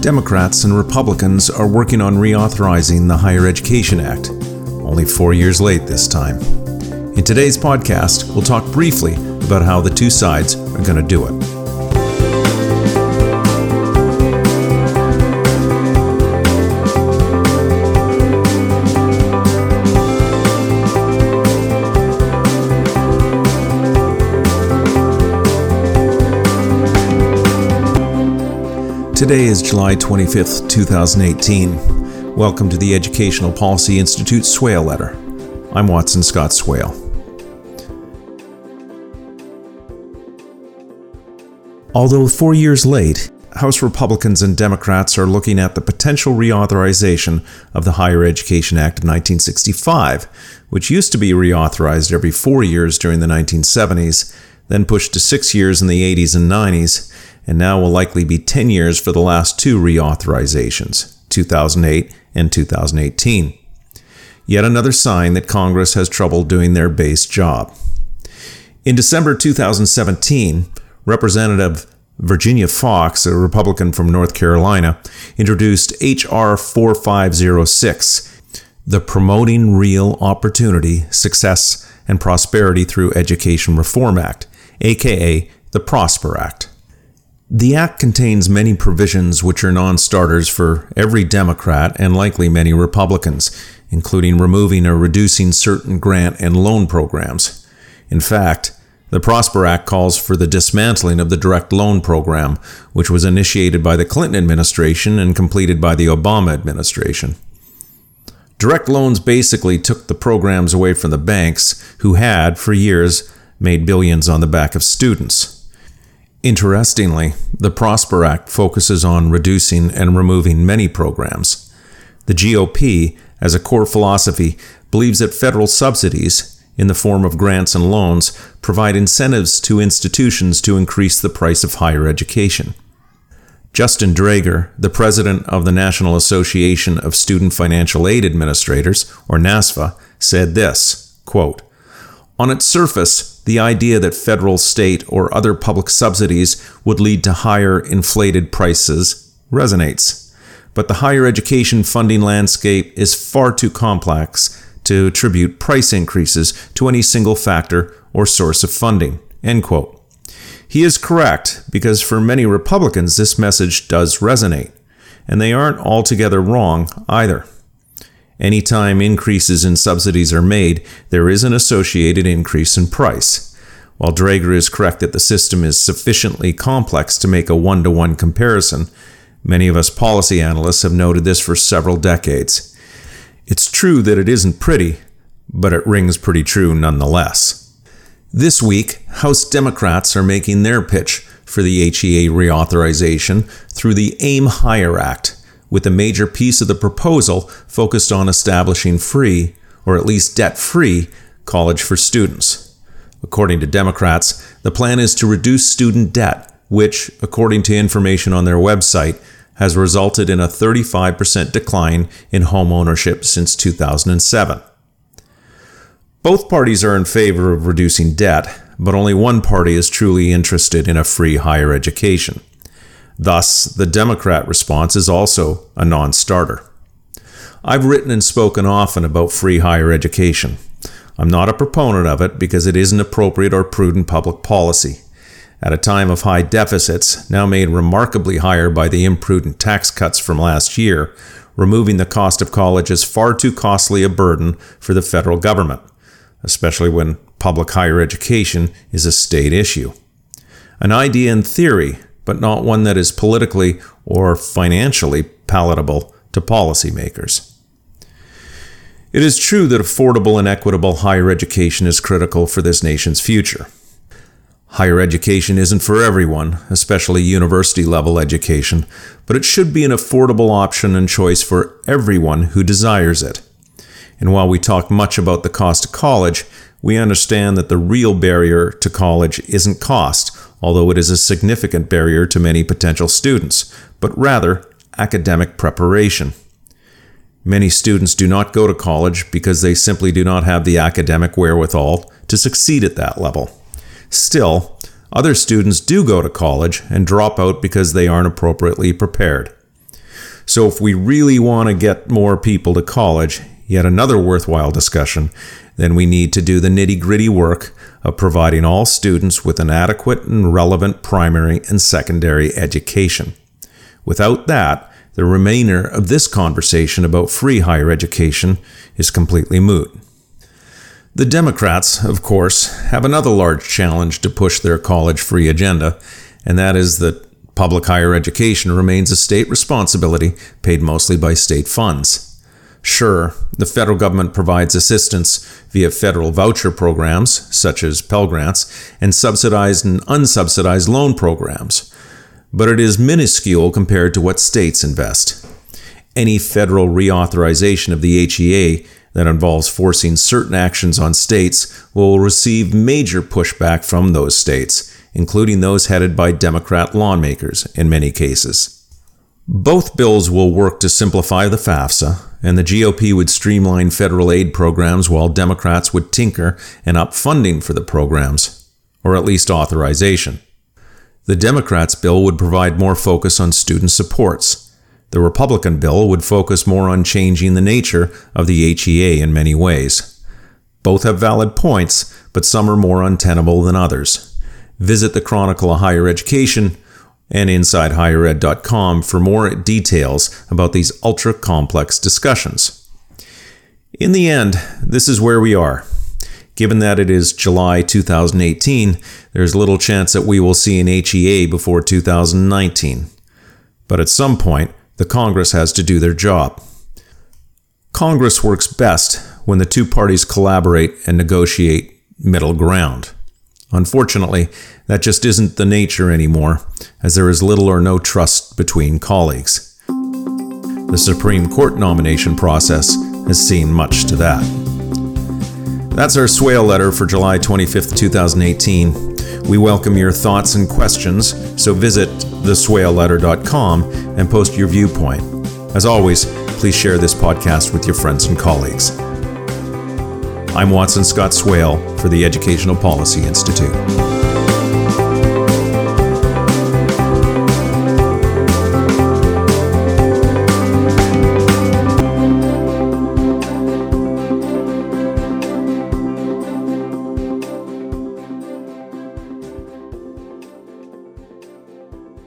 Democrats and Republicans are working on reauthorizing the Higher Education Act, only four years late this time. In today's podcast, we'll talk briefly about how the two sides are going to do it. Today is July 25th, 2018. Welcome to the Educational Policy Institute Swail Letter. I'm Watson Scott Swail. Although four years late, House Republicans and Democrats are looking at the potential reauthorization of the Higher Education Act of 1965, which used to be reauthorized every four years during the 1970s, then pushed to six years in the 80s and 90s, and now will likely be 10 years for the last two reauthorizations, 2008 and 2018. Yet another sign that Congress has trouble doing their base job. In December 2017, Representative Virginia Foxx, a Republican from North Carolina, introduced H.R. 4506, the Promoting Real Opportunity, Success, and Prosperity Through Education Reform Act, aka the Prosper Act. The Act contains many provisions which are non starters for every Democrat and likely many Republicans, including removing or reducing certain grant and loan programs. In fact, the Prosper Act calls for the dismantling of the direct loan program, which was initiated by the Clinton administration and completed by the Obama administration. Direct loans basically took the programs away from the banks, who had, for years, made billions on the back of students. Interestingly, the Prosper Act focuses on reducing and removing many programs. The GOP, as a core philosophy, believes that federal subsidies, in the form of grants and loans, provide incentives to institutions to increase the price of higher education. Justin Draeger, the president of the National Association of Student Financial Aid Administrators, or NASFAA, said this quote, On its surface, the idea that federal, state, or other public subsidies would lead to higher inflated prices resonates. But the higher education funding landscape is far too complex to attribute price increases to any single factor or source of funding. End quote. He is correct because for many Republicans this message does resonate, and they aren't altogether wrong either. Anytime increases in subsidies are made, there is an associated increase in price. While Draeger is correct that the system is sufficiently complex to make a one to one comparison, many of us policy analysts have noted this for several decades. It's true that it isn't pretty, but it rings pretty true nonetheless. This week, House Democrats are making their pitch for the HEA reauthorization through the AIM Higher Act, with a major piece of the proposal focused on establishing free, or at least debt free, college for students. According to Democrats, the plan is to reduce student debt, which, according to information on their website, has resulted in a 35% decline in home ownership since 2007. Both parties are in favor of reducing debt, but only one party is truly interested in a free higher education. Thus, the Democrat response is also a non starter. I've written and spoken often about free higher education. I'm not a proponent of it because it isn't appropriate or prudent public policy. At a time of high deficits, now made remarkably higher by the imprudent tax cuts from last year, removing the cost of college is far too costly a burden for the federal government, especially when public higher education is a state issue. An idea in theory, but not one that is politically or financially palatable to policymakers. It is true that affordable and equitable higher education is critical for this nation's future. Higher education isn't for everyone, especially university level education, but it should be an affordable option and choice for everyone who desires it. And while we talk much about the cost of college, we understand that the real barrier to college isn't cost, although it is a significant barrier to many potential students, but rather academic preparation. Many students do not go to college because they simply do not have the academic wherewithal to succeed at that level. Still, other students do go to college and drop out because they aren't appropriately prepared. So, if we really want to get more people to college, yet another worthwhile discussion, then we need to do the nitty gritty work of providing all students with an adequate and relevant primary and secondary education. Without that, the remainder of this conversation about free higher education is completely moot. The Democrats, of course, have another large challenge to push their college free agenda, and that is that public higher education remains a state responsibility paid mostly by state funds. Sure, the federal government provides assistance via federal voucher programs, such as Pell Grants, and subsidized and unsubsidized loan programs, but it is minuscule compared to what states invest. Any federal reauthorization of the HEA that involves forcing certain actions on states will receive major pushback from those states, including those headed by Democrat lawmakers in many cases. Both bills will work to simplify the FAFSA, and the GOP would streamline federal aid programs while Democrats would tinker and up funding for the programs, or at least authorization. The Democrats' bill would provide more focus on student supports. The Republican bill would focus more on changing the nature of the HEA in many ways. Both have valid points, but some are more untenable than others. Visit the Chronicle of Higher Education and InsideHigherEd.com for more details about these ultra complex discussions. In the end, this is where we are. Given that it is July 2018, there's little chance that we will see an HEA before 2019. But at some point, the Congress has to do their job. Congress works best when the two parties collaborate and negotiate middle ground. Unfortunately, that just isn't the nature anymore, as there is little or no trust between colleagues. The Supreme Court nomination process has seen much to that. That's our Swail letter for July 25th, 2018. We welcome your thoughts and questions, so visit theswailletter.com and post your viewpoint. As always, please share this podcast with your friends and colleagues. I'm Watson Scott Swail for the Educational Policy Institute.